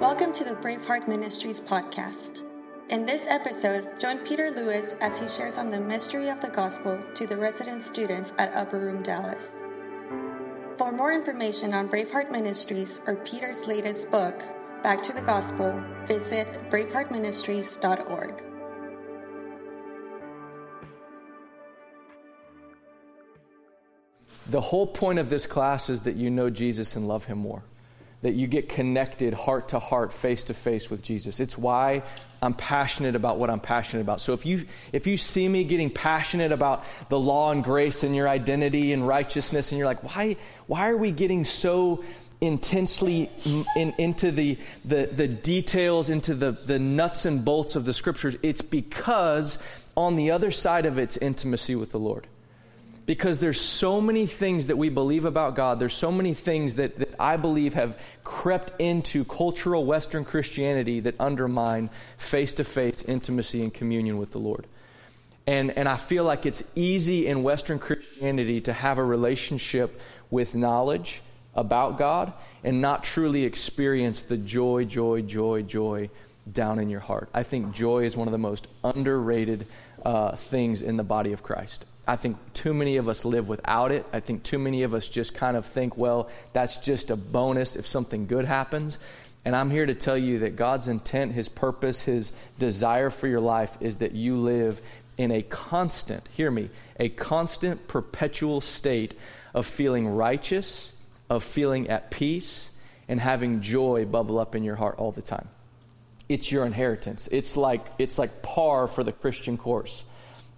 Welcome to the Braveheart Ministries podcast. In this episode, join Peter Louis as he shares on the mystery of the gospel to the resident students at Upper Room Dallas. For more information on Braveheart Ministries or Peter's latest book, Back to the Gospel, visit braveheartministries.org. The whole point of this class is that you know Jesus and love him more that you get connected heart to heart, face to face with Jesus. It's why I'm passionate about what I'm passionate about. So if you if you see me getting passionate about the law and grace and your identity and righteousness and you're like, "Why why are we getting so intensely in, into the, the, the details, into the, the nuts and bolts of the scriptures, it's because on the other side of it's intimacy with the Lord because there's so many things that we believe about God. There's so many things that, that I believe have crept into cultural Western Christianity that undermine face to face intimacy and communion with the Lord. And, and I feel like it's easy in Western Christianity to have a relationship with knowledge about God and not truly experience the joy, joy, joy, joy down in your heart. I think joy is one of the most underrated uh, things in the body of Christ. I think too many of us live without it. I think too many of us just kind of think, well, that's just a bonus if something good happens. And I'm here to tell you that God's intent, His purpose, His desire for your life is that you live in a constant, hear me, a constant, perpetual state of feeling righteous, of feeling at peace, and having joy bubble up in your heart all the time. It's your inheritance. It's like, it's like par for the Christian course.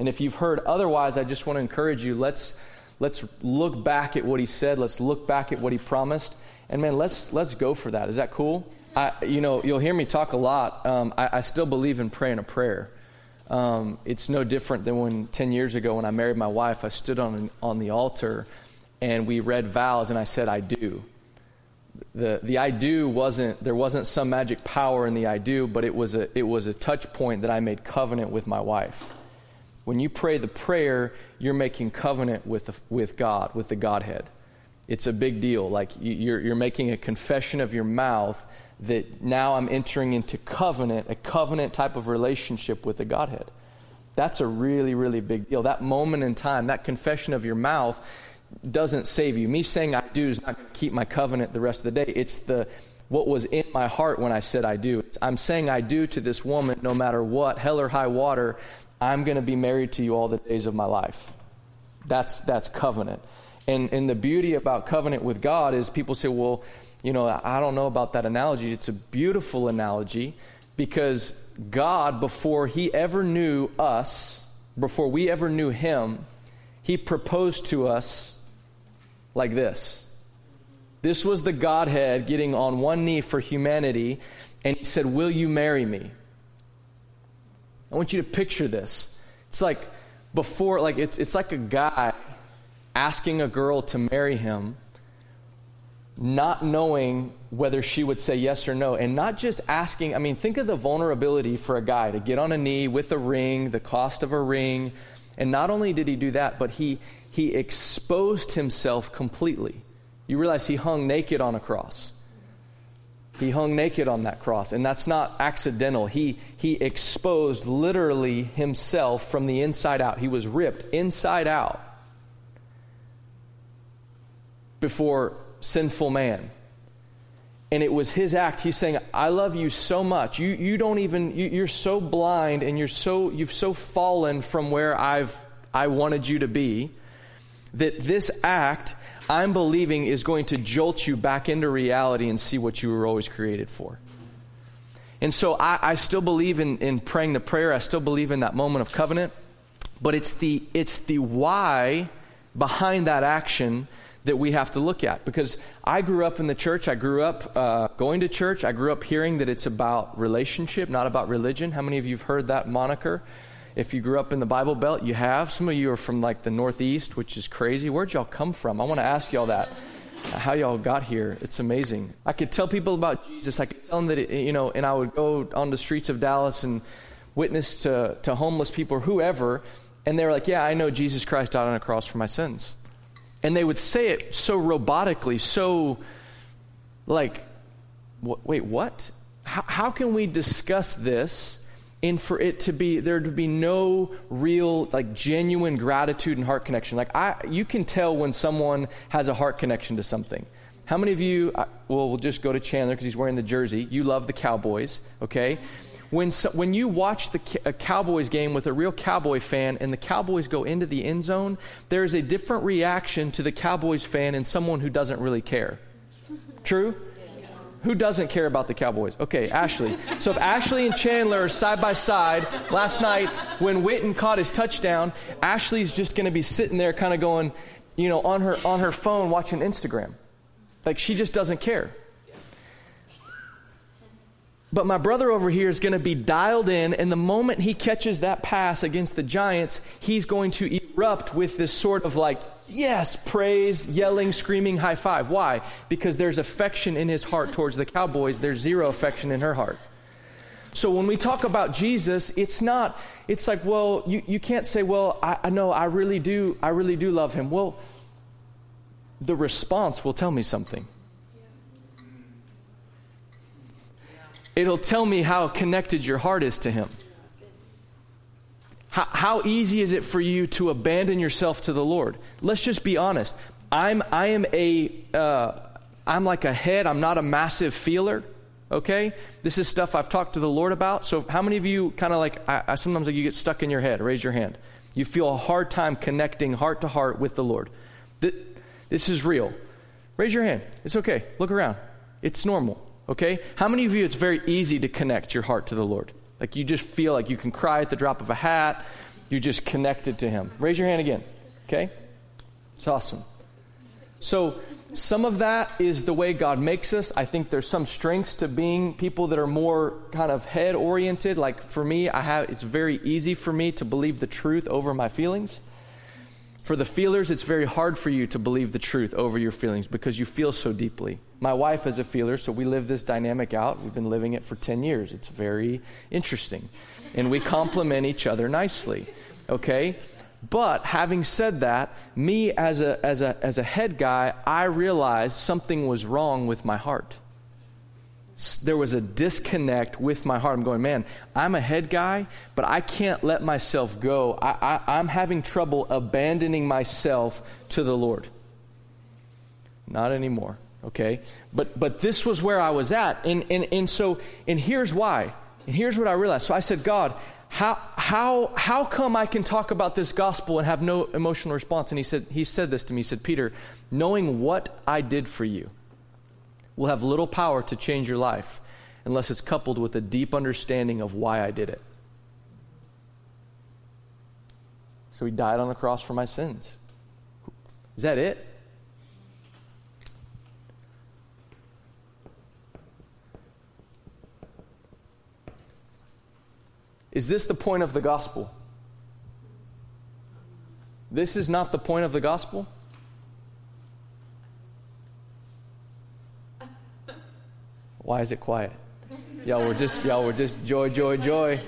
And if you've heard otherwise, I just want to encourage you let's, let's look back at what he said, let's look back at what he promised. And man, let's, let's go for that. Is that cool? I, you know, you'll hear me talk a lot. Um, I, I, still believe in praying a prayer. Um, it's no different than when 10 years ago when I married my wife, I stood on, on the altar and we read vows and I said, I do. The, the I do wasn't, there wasn't some magic power in the I do, but it was a, it was a touch point that I made covenant with my wife. When you pray the prayer, you're making covenant with, the, with God, with the Godhead. It's a big deal. Like you're, you're making a confession of your mouth that now I'm entering into covenant, a covenant type of relationship with the Godhead. That's a really, really big deal. That moment in time, that confession of your mouth doesn't save you. Me saying I do is not going to keep my covenant the rest of the day. It's the what was in my heart when I said I do. I'm saying I do to this woman no matter what, hell or high water. I'm going to be married to you all the days of my life. That's, that's covenant. And, and the beauty about covenant with God is people say, well, you know, I don't know about that analogy. It's a beautiful analogy because God, before He ever knew us, before we ever knew Him, He proposed to us like this. This was the Godhead getting on one knee for humanity, and He said, Will you marry me? I want you to picture this. It's like before, like it's, it's like a guy asking a girl to marry him, not knowing whether she would say yes or no, and not just asking. I mean, think of the vulnerability for a guy to get on a knee with a ring, the cost of a ring. And not only did he do that, but he, he exposed himself completely. You realize he hung naked on a cross. He hung naked on that cross, and that's not accidental. He, he exposed literally himself from the inside out. He was ripped inside out before sinful man. And it was his act. He's saying, I love you so much. You, you don't even, you, you're so blind and you're so, you've so fallen from where I've, I wanted you to be that this act I'm believing is going to jolt you back into reality and see what you were always created for. And so I, I still believe in, in praying the prayer. I still believe in that moment of covenant. But it's the, it's the why behind that action that we have to look at. Because I grew up in the church. I grew up uh, going to church. I grew up hearing that it's about relationship, not about religion. How many of you have heard that moniker? If you grew up in the Bible Belt, you have. Some of you are from like the Northeast, which is crazy. Where'd y'all come from? I want to ask y'all that. How y'all got here? It's amazing. I could tell people about Jesus. I could tell them that, it, you know, and I would go on the streets of Dallas and witness to, to homeless people or whoever, and they were like, Yeah, I know Jesus Christ died on a cross for my sins. And they would say it so robotically, so like, wait, what? how, how can we discuss this and for it to be there to be no real like genuine gratitude and heart connection like i you can tell when someone has a heart connection to something how many of you well we'll just go to chandler because he's wearing the jersey you love the cowboys okay when, so, when you watch the a Cowboys game with a real Cowboy fan and the Cowboys go into the end zone, there's a different reaction to the Cowboys fan and someone who doesn't really care. True? Who doesn't care about the Cowboys? Okay, Ashley. So if Ashley and Chandler are side by side, last night when Witten caught his touchdown, Ashley's just going to be sitting there kind of going, you know, on her on her phone watching Instagram. Like she just doesn't care. But my brother over here is going to be dialed in, and the moment he catches that pass against the Giants, he's going to erupt with this sort of like, yes, praise, yelling, screaming, high five. Why? Because there's affection in his heart towards the Cowboys, there's zero affection in her heart. So when we talk about Jesus, it's not, it's like, well, you, you can't say, well, I, I know I really do, I really do love him. Well, the response will tell me something. it'll tell me how connected your heart is to Him. How, how easy is it for you to abandon yourself to the Lord? Let's just be honest. I'm, I am a, uh, I'm like a head, I'm not a massive feeler. Okay? This is stuff I've talked to the Lord about. So, how many of you kind of like, I, I sometimes like you get stuck in your head? Raise your hand. You feel a hard time connecting heart to heart with the Lord. This, this is real. Raise your hand. It's okay. Look around. It's normal. Okay? How many of you, it's very easy to connect your heart to the Lord? Like you just feel like you can cry at the drop of a hat. You're just connected to Him. Raise your hand again. Okay? It's awesome. So, some of that is the way God makes us. I think there's some strengths to being people that are more kind of head oriented. Like for me, I have it's very easy for me to believe the truth over my feelings. For the feelers, it's very hard for you to believe the truth over your feelings because you feel so deeply. My wife is a feeler, so we live this dynamic out. We've been living it for 10 years. It's very interesting. And we complement each other nicely. Okay? But having said that, me as a, as, a, as a head guy, I realized something was wrong with my heart. There was a disconnect with my heart. I'm going, man, I'm a head guy, but I can't let myself go. I, I, I'm having trouble abandoning myself to the Lord. Not anymore okay? But, but this was where I was at. And, and, and so, and here's why. And here's what I realized. So I said, God, how, how, how come I can talk about this gospel and have no emotional response? And he said, he said this to me. He said, Peter, knowing what I did for you will have little power to change your life unless it's coupled with a deep understanding of why I did it. So he died on the cross for my sins. Is that it? Is this the point of the gospel? This is not the point of the gospel? Why is it quiet? Y'all were just y'all were just joy, joy, joy.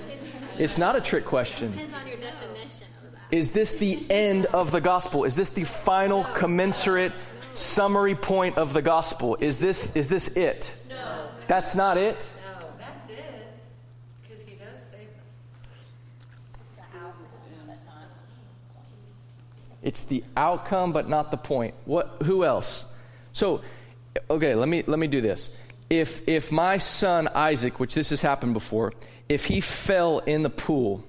It's not a trick question. Depends on your definition of this the end of the gospel? Is this the final commensurate summary point of the gospel? Is this is this it? No. That's not it. No, that's it. Because he does save us. It's the outcome, but not the point. What? Who else? So, okay, let me let me do this. If if my son Isaac, which this has happened before, if he fell in the pool,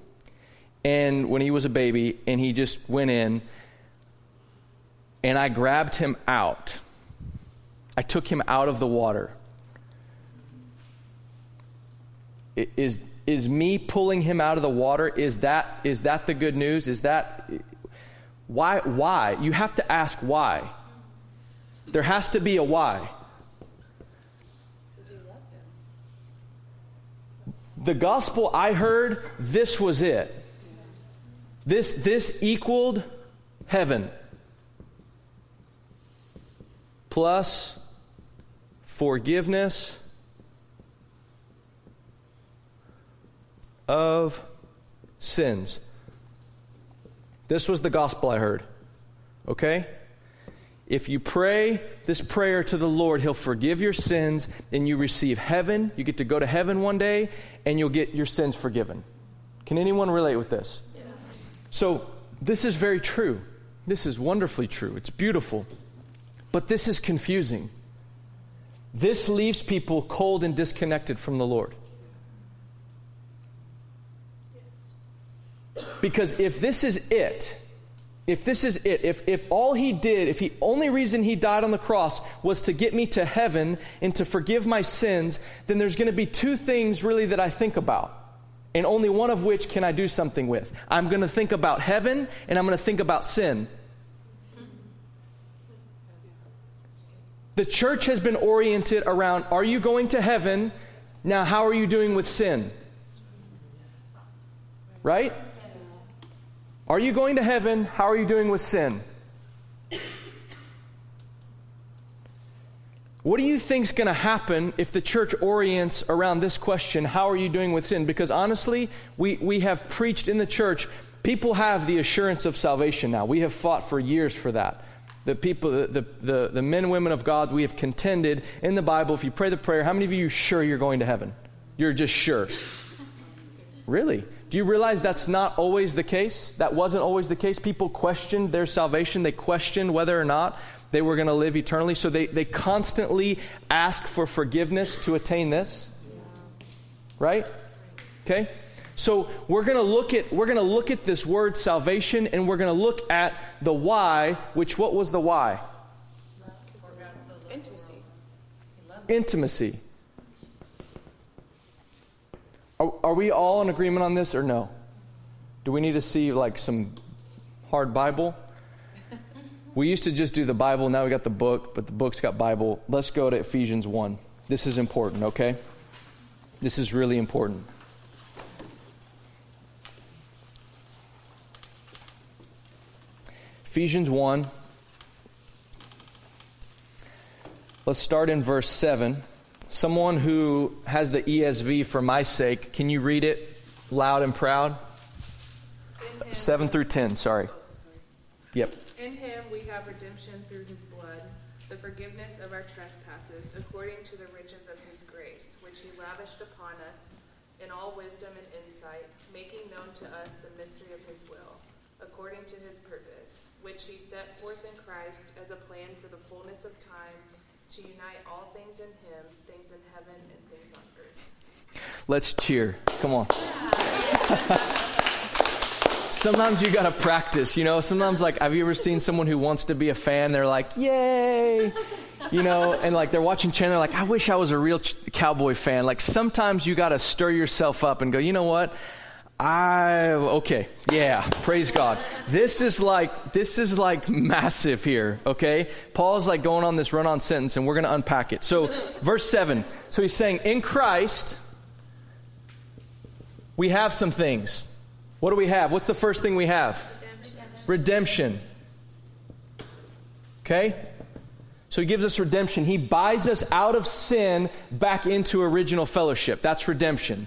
and when he was a baby, and he just went in, and I grabbed him out, I took him out of the water. Is is me pulling him out of the water? Is that is that the good news? Is that why? Why? You have to ask why. There has to be a why. The gospel I heard, this was it. This, this equaled heaven. Plus forgiveness of sins. This was the gospel I heard. Okay? If you pray this prayer to the Lord, He'll forgive your sins and you receive heaven. You get to go to heaven one day and you'll get your sins forgiven. Can anyone relate with this? Yeah. So, this is very true. This is wonderfully true. It's beautiful. But this is confusing. This leaves people cold and disconnected from the Lord. Because if this is it, if this is it, if, if all he did, if the only reason he died on the cross was to get me to heaven and to forgive my sins, then there's going to be two things really that I think about. And only one of which can I do something with. I'm going to think about heaven and I'm going to think about sin. The church has been oriented around are you going to heaven? Now, how are you doing with sin? Right? Are you going to heaven? How are you doing with sin? What do you think is going to happen if the church orients around this question, how are you doing with sin? Because honestly, we, we have preached in the church, people have the assurance of salvation now. We have fought for years for that. The people, the, the, the men and women of God, we have contended in the Bible. If you pray the prayer, how many of you are sure you're going to heaven? You're just sure. Really? Do you realize that's not always the case? That wasn't always the case. People questioned their salvation, they questioned whether or not they were going to live eternally. So they, they constantly ask for forgiveness to attain this. Right? Okay? So we're going to look at we're going to look at this word salvation and we're going to look at the why, which what was the why? Intimacy. Intimacy. Are, are we all in agreement on this or no? Do we need to see like some hard Bible? We used to just do the Bible, now we got the book, but the book's got Bible. Let's go to Ephesians 1. This is important, okay? This is really important. Ephesians 1. Let's start in verse 7. Someone who has the ESV for my sake, can you read it loud and proud? 7 through 10, sorry. Yep. In him we have redemption through his blood, the forgiveness of our trespasses, according to the riches of his grace, which he lavished upon us in all wisdom and insight, making known to us the mystery of his will, according to his purpose, which he set forth in Christ as a plan for the fullness of time to unite all things in him, things in heaven and things on earth. Let's cheer. Come on. Sometimes you got to practice, you know. Sometimes, like, have you ever seen someone who wants to be a fan? They're like, yay, you know, and like they're watching Chandler, like, I wish I was a real ch- cowboy fan. Like, sometimes you got to stir yourself up and go, you know what? I okay, yeah, praise God. This is like this is like massive here, okay? Paul's like going on this run-on sentence and we're going to unpack it. So, verse 7. So he's saying in Christ we have some things. What do we have? What's the first thing we have? Redemption. redemption. Okay? So he gives us redemption. He buys us out of sin back into original fellowship. That's redemption.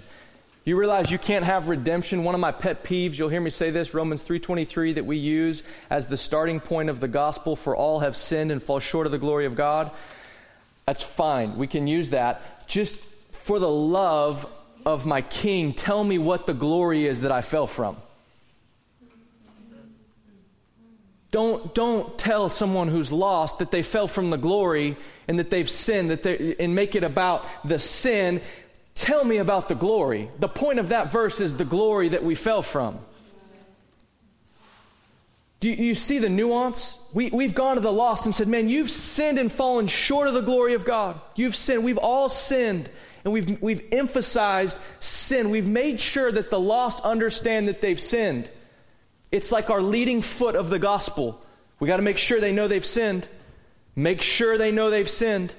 You realize you can't have redemption. One of my pet peeves, you'll hear me say this, Romans 3:23 that we use as the starting point of the gospel for all have sinned and fall short of the glory of God. That's fine. We can use that. Just for the love of my king, tell me what the glory is that I fell from. Don't, don't tell someone who's lost that they fell from the glory and that they've sinned that they, and make it about the sin Tell me about the glory. The point of that verse is the glory that we fell from. Do you, see the nuance? We, we've gone to the lost and said, Man, you've sinned and fallen short of the glory of God. You've sinned. We've all sinned. And we've, we've emphasized sin. We've made sure that the lost understand that they've sinned. It's like our leading foot of the gospel. We got to make sure they know they've sinned. Make sure they know they've sinned.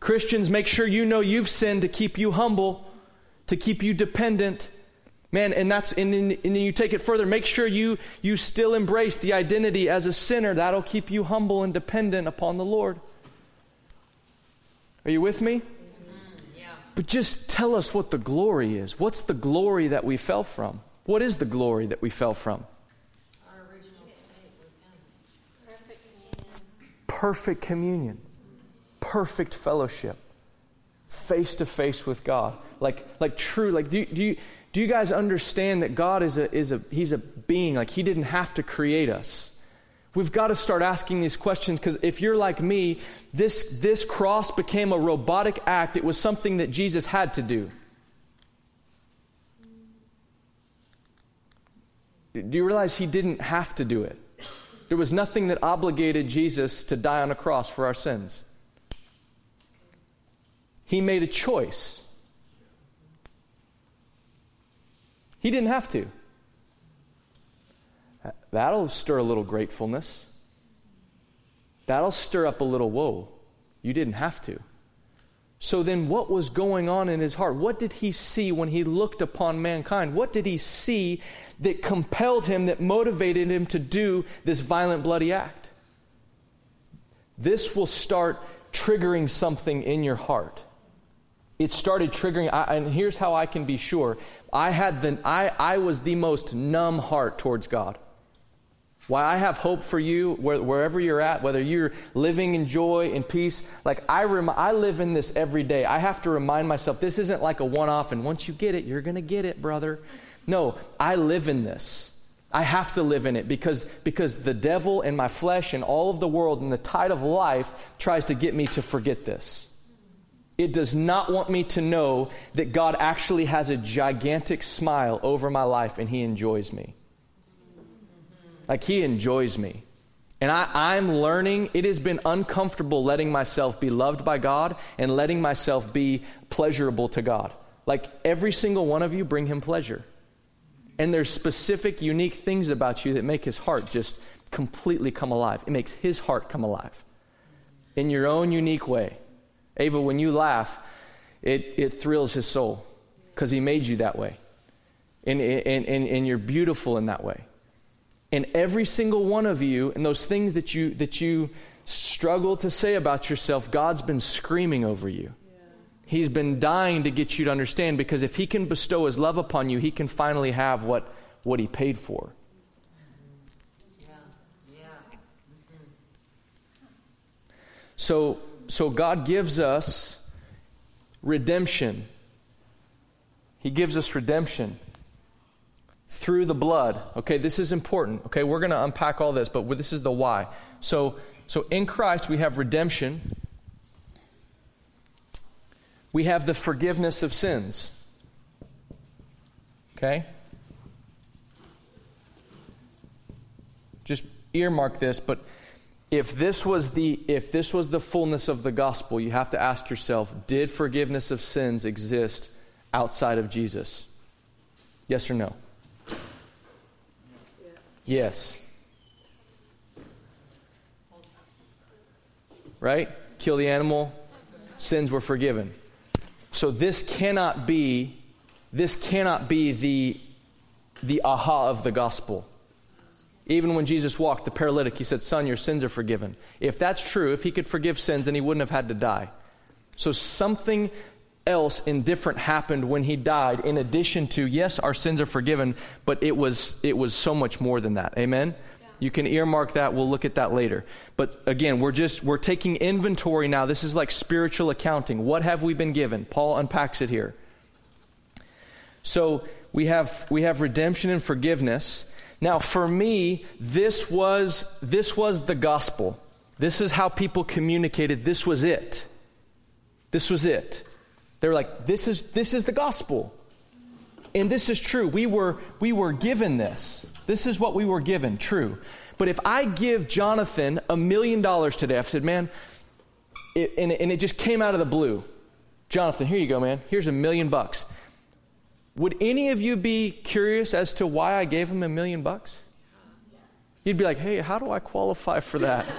Christians, make sure you know you've sinned to keep you humble, to keep you dependent. Man, and that's and then, and then you take it further. Make sure you you still embrace the identity as a sinner. That'll keep you humble and dependent upon the Lord. Are you with me? Yeah. But just tell us what the glory is. What's the glory that we fell from? What is the glory that we fell from? Our original state, perfect communion, perfect fellowship, face to face with God. Like, like true, like, do, do, you, do you guys understand that God is a, is a, he's a being, like, he didn't have to create us? We've got to start asking these questions because if you're like me, this, this cross became a robotic act. It was something that Jesus had to do. Do you realize he didn't have to do it? There was nothing that obligated Jesus to die on a cross for our sins. He made a choice. He didn't have to. That'll stir a little gratefulness. That'll stir up a little, whoa, you didn't have to. So then, what was going on in his heart? What did he see when he looked upon mankind? What did he see that compelled him, that motivated him to do this violent, bloody act? This will start triggering something in your heart. It started triggering, I, and here's how I can be sure. I, had the, I, I was the most numb heart towards God. Why I have hope for you where, wherever you're at, whether you're living in joy and peace. Like I, rem- I live in this every day. I have to remind myself this isn't like a one off, and once you get it, you're going to get it, brother. No, I live in this. I have to live in it because, because the devil and my flesh and all of the world and the tide of life tries to get me to forget this. It does not want me to know that God actually has a gigantic smile over my life and He enjoys me. Like he enjoys me. And I, am learning, it has been uncomfortable letting myself be loved by God and letting myself be pleasurable to God. Like every single one of you bring him pleasure. And there's specific, unique things about you that make his heart just completely come alive. It makes his heart come alive in your own unique way. Ava, when you laugh, it, it thrills his soul because he made you that way. And, and, and, and you're beautiful in that way. And every single one of you, and those things that you, that you struggle to say about yourself, God's been screaming over you. He's been dying to get you to understand because if He can bestow His love upon you, He can finally have what, what He paid for. Mm-hmm. So, so God gives us redemption. He gives us redemption through the blood. Okay, this is important. Okay, we're going to unpack all this, but this is the why. So, so in Christ we have redemption. We have the forgiveness of sins. Okay? Just earmark this, but if this was the if this was the fullness of the gospel, you have to ask yourself, did forgiveness of sins exist outside of Jesus? Yes or no? Yes. yes. Right? Kill the animal, sins were forgiven. So this cannot be this cannot be the the aha of the gospel. Even when Jesus walked the paralytic, he said, Son, your sins are forgiven. If that's true, if he could forgive sins, then he wouldn't have had to die. So something else indifferent happened when he died in addition to yes our sins are forgiven but it was it was so much more than that. Amen? Yeah. you can earmark that. We'll look at that later. But again we're just we're taking inventory now. This is like spiritual accounting. What have we been given? Paul unpacks it here. So we have we have redemption and forgiveness now for me this was this was the gospel this is how people communicated this was it this was it they were like, this is, this is the gospel. And this is true. We were, we were given this. This is what we were given, true. But if I give Jonathan a million dollars today, I've said, man, it, and, and it just came out of the blue. Jonathan, here you go, man. Here's a million bucks. Would any of you be curious as to why I gave him a million bucks? You'd be like, hey, how do I qualify for that?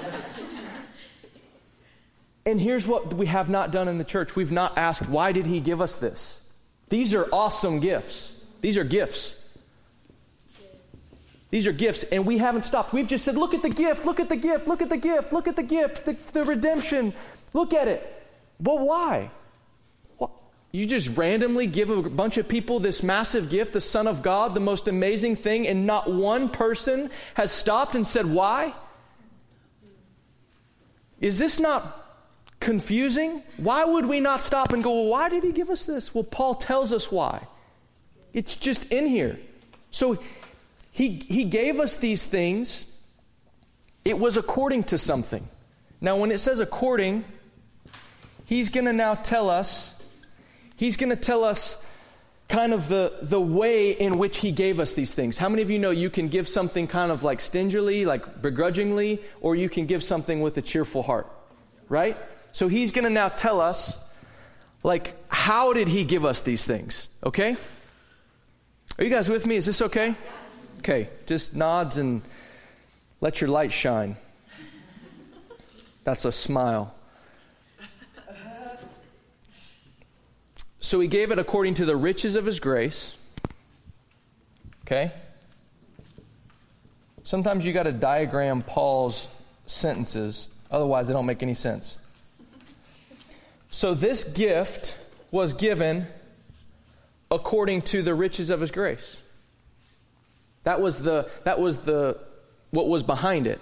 And here's what we have not done in the church we've not asked, why did he give us this? These are awesome gifts. These are gifts. These are gifts, and we haven't stopped. We've just said, look at the gift, look at the gift, look at the gift, look at the gift, the, the redemption. Look at it. But why? You just randomly give a bunch of people this massive gift, the Son of God, the most amazing thing, and not one person has stopped and said, why? Is this not confusing? Why would we not stop and go, well, why did he give us this? Well, Paul tells us why. It's just in here. So he, he gave us these things. It was according to something. Now, when it says according, he's going to now tell us, he's going to tell us kind of the, the way in which he gave us these things. How many of you know you can give something kind of like stingily, like begrudgingly, or you can give something with a cheerful heart? Right? So he's going to now tell us, like, how did he give us these things? Okay? Are you guys with me? Is this okay? Okay, just nods and let your light shine. That's a smile. So he gave it according to the riches of his grace. Okay? Sometimes you got to diagram Paul's sentences, otherwise, they don't make any sense. So this gift was given according to the riches of his grace. That was the that was the what was behind it.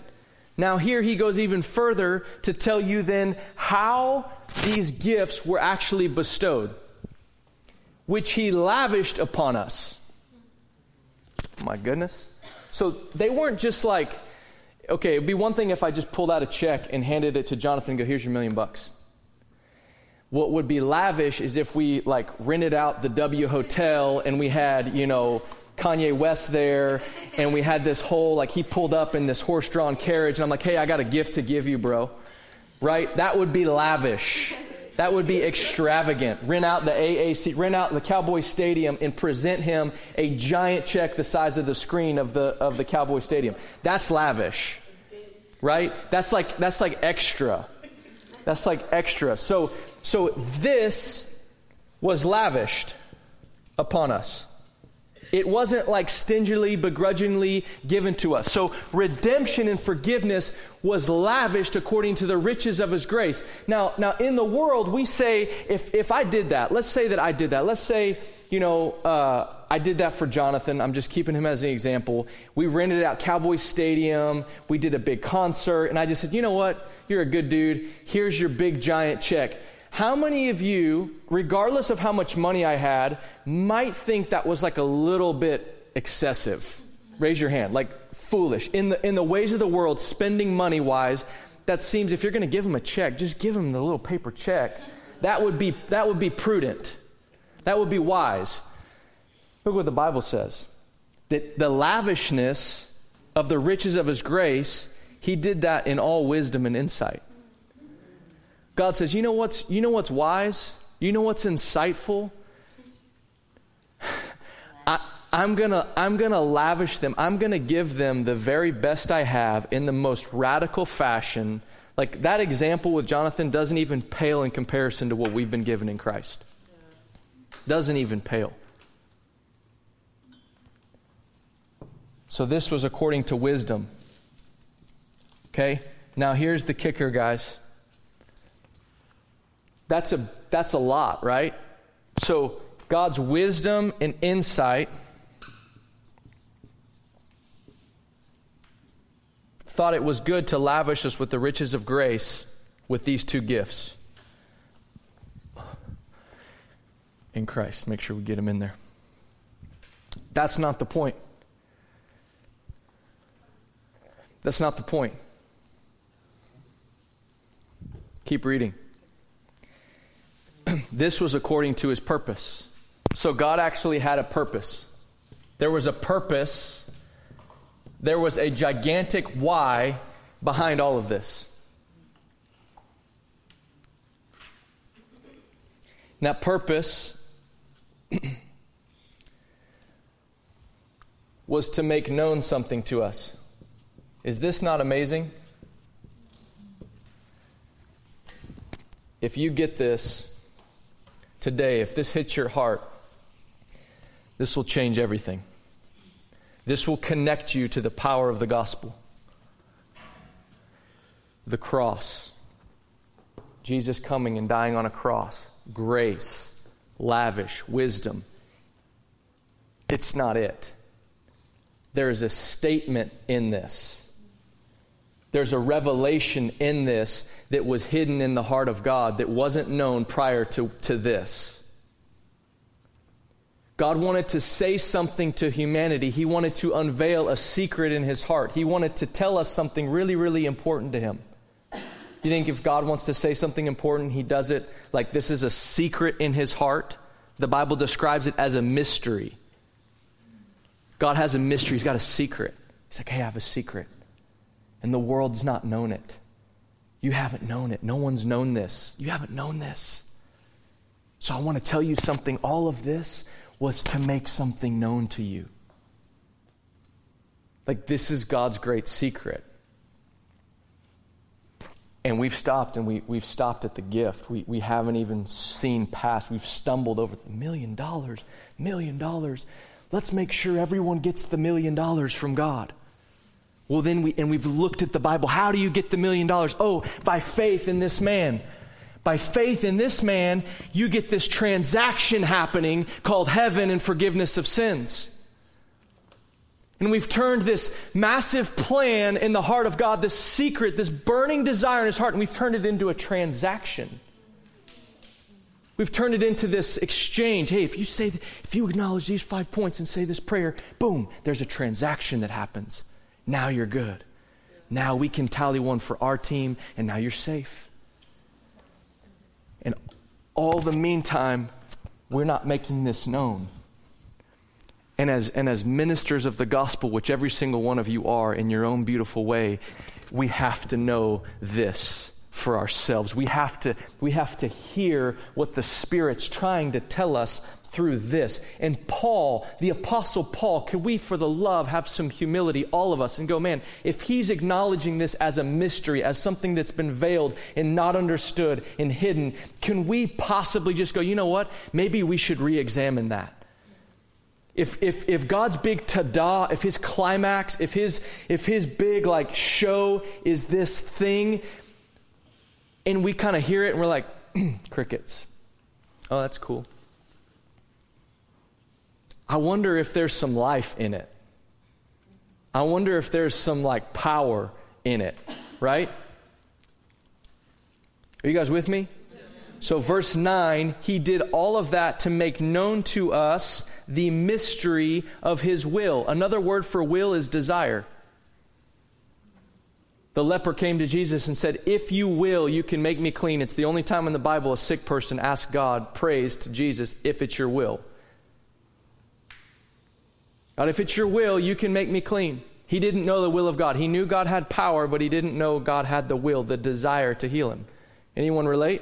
Now here he goes even further to tell you then how these gifts were actually bestowed which he lavished upon us. My goodness. So they weren't just like, okay, it'd be one thing if I just pulled out a check and handed it to Jonathan and go, here's your million bucks. What would be lavish is if we like rented out the W Hotel and we had, you know, Kanye West there and we had this whole, like he pulled up in this horse drawn carriage and I'm like, hey, I got a gift to give you, bro. Right? That would be lavish. That would be extravagant. Rent out the AAC, rent out the Cowboy Stadium and present him a giant check the size of the screen of the, of the Cowboy Stadium. That's lavish. Right? That's like, that's like extra. That's like extra. So, so this was lavished upon us. It wasn't like stingily, begrudgingly given to us. So redemption and forgiveness was lavished according to the riches of his grace. Now, now in the world, we say, if, if I did that, let's say that I did that. Let's say, you know, uh, I did that for Jonathan. I'm just keeping him as an example. We rented out Cowboy Stadium. We did a big concert. And I just said, you know what? You're a good dude. Here's your big giant check. How many of you, regardless of how much money I had, might think that was like a little bit excessive? Raise your hand. Like foolish. In the, in the ways of the world, spending money wise, that seems if you're going to give them a check, just give them the little paper check. That would be, that would be prudent. That would be wise. Look what the Bible says that the lavishness of the riches of his grace, he did that in all wisdom and insight. God says, you know what's, you know what's wise? You know what's insightful? I, I'm gonna, I'm gonna lavish them. I'm gonna give them the very best I have in the most radical fashion. Like that example with Jonathan doesn't even pale in comparison to what we've been given in Christ. Doesn't even pale. So this was according to wisdom. Okay? Now here's the kicker, guys. That's a, that's a lot, right? So, God's wisdom and insight thought it was good to lavish us with the riches of grace with these two gifts in Christ. Make sure we get them in there. That's not the point. That's not the point. Keep reading. This was according to his purpose. So God actually had a purpose. There was a purpose, there was a gigantic why behind all of this. And that purpose was to make known something to us. Is this not amazing? If you get this, today, if this hits your heart, this will change everything. This will connect you to the power of the gospel. The cross. Jesus coming and dying on a cross. Grace, lavish, wisdom. It's not it. There is a statement in this There's a revelation in this that was hidden in the heart of God that wasn't known prior to, to this. God wanted to say something to humanity. He wanted to unveil a secret in his heart. He wanted to tell us something really, really important to him. You think if God wants to say something important, he does it like this is a secret in his heart? The Bible describes it as a mystery. God has a mystery, he's got a secret. He's like, hey, I have a secret. And the world's not known it. You haven't known it. No one's known this. You haven't known this. So I want to tell you something. All of this was to make something known to you. Like, this is God's great secret. And we've stopped and we, we've stopped at the gift. We, we haven't even seen past. We've stumbled over the million dollars, million dollars. Let's make sure everyone gets the million dollars from God. Well, then we, and we've looked at the Bible. How do you get the million dollars? Oh, by faith in this man. By faith in this man, you get this transaction happening called heaven and forgiveness of sins. And we've turned this massive plan in the heart of God, this secret, this burning desire in his heart, and we've turned it into a transaction. We've turned it into this exchange. Hey, if you say, if you acknowledge these five points and say this prayer, boom, there's a transaction that happens. Now you're good. Now we can tally one for our team, and now you're safe. And all the meantime, we're not making this known. And as, and as ministers of the gospel, which every single one of you are in your own beautiful way, we have to know this for ourselves. We have to, we have to hear what the Spirit's trying to tell us through this. And Paul, the Apostle Paul, can we, for the love, have some humility, all of us, and go, man, if he's acknowledging this as a mystery, as something that's been veiled and not understood and hidden, can we possibly just go, you know what? Maybe we should re examine that. If, if, if God's big tada, if his climax, if his, if his big like show is this thing, and we kind of hear it and we're like, crickets. Oh, that's cool. I wonder if there's some life in it. I wonder if there's some like power in it, right? Are you guys with me? So, verse 9, he did all of that to make known to us the mystery of his will. Another word for will is desire. The leper came to Jesus and said, If you will, you can make me clean. It's the only time in the Bible a sick person asks God, prays to Jesus, if it's your will. God, if it's your will, you can make me clean. He didn't know the will of God. He knew God had power, but he didn't know God had the will, the desire to heal him. Anyone relate?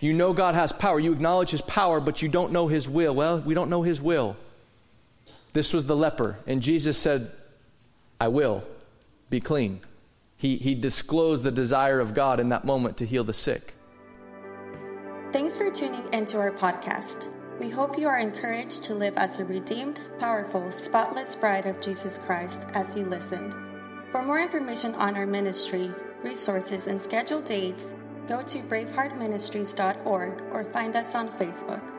You know God has power. You acknowledge his power, but you don't know his will. Well, we don't know his will. This was the leper, and Jesus said, I will be clean. He, he disclosed the desire of God in that moment to heal the sick. Thanks for tuning into our podcast. We hope you are encouraged to live as a redeemed, powerful, spotless bride of Jesus Christ as you listened. For more information on our ministry, resources, and scheduled dates, go to braveheartministries.org or find us on Facebook.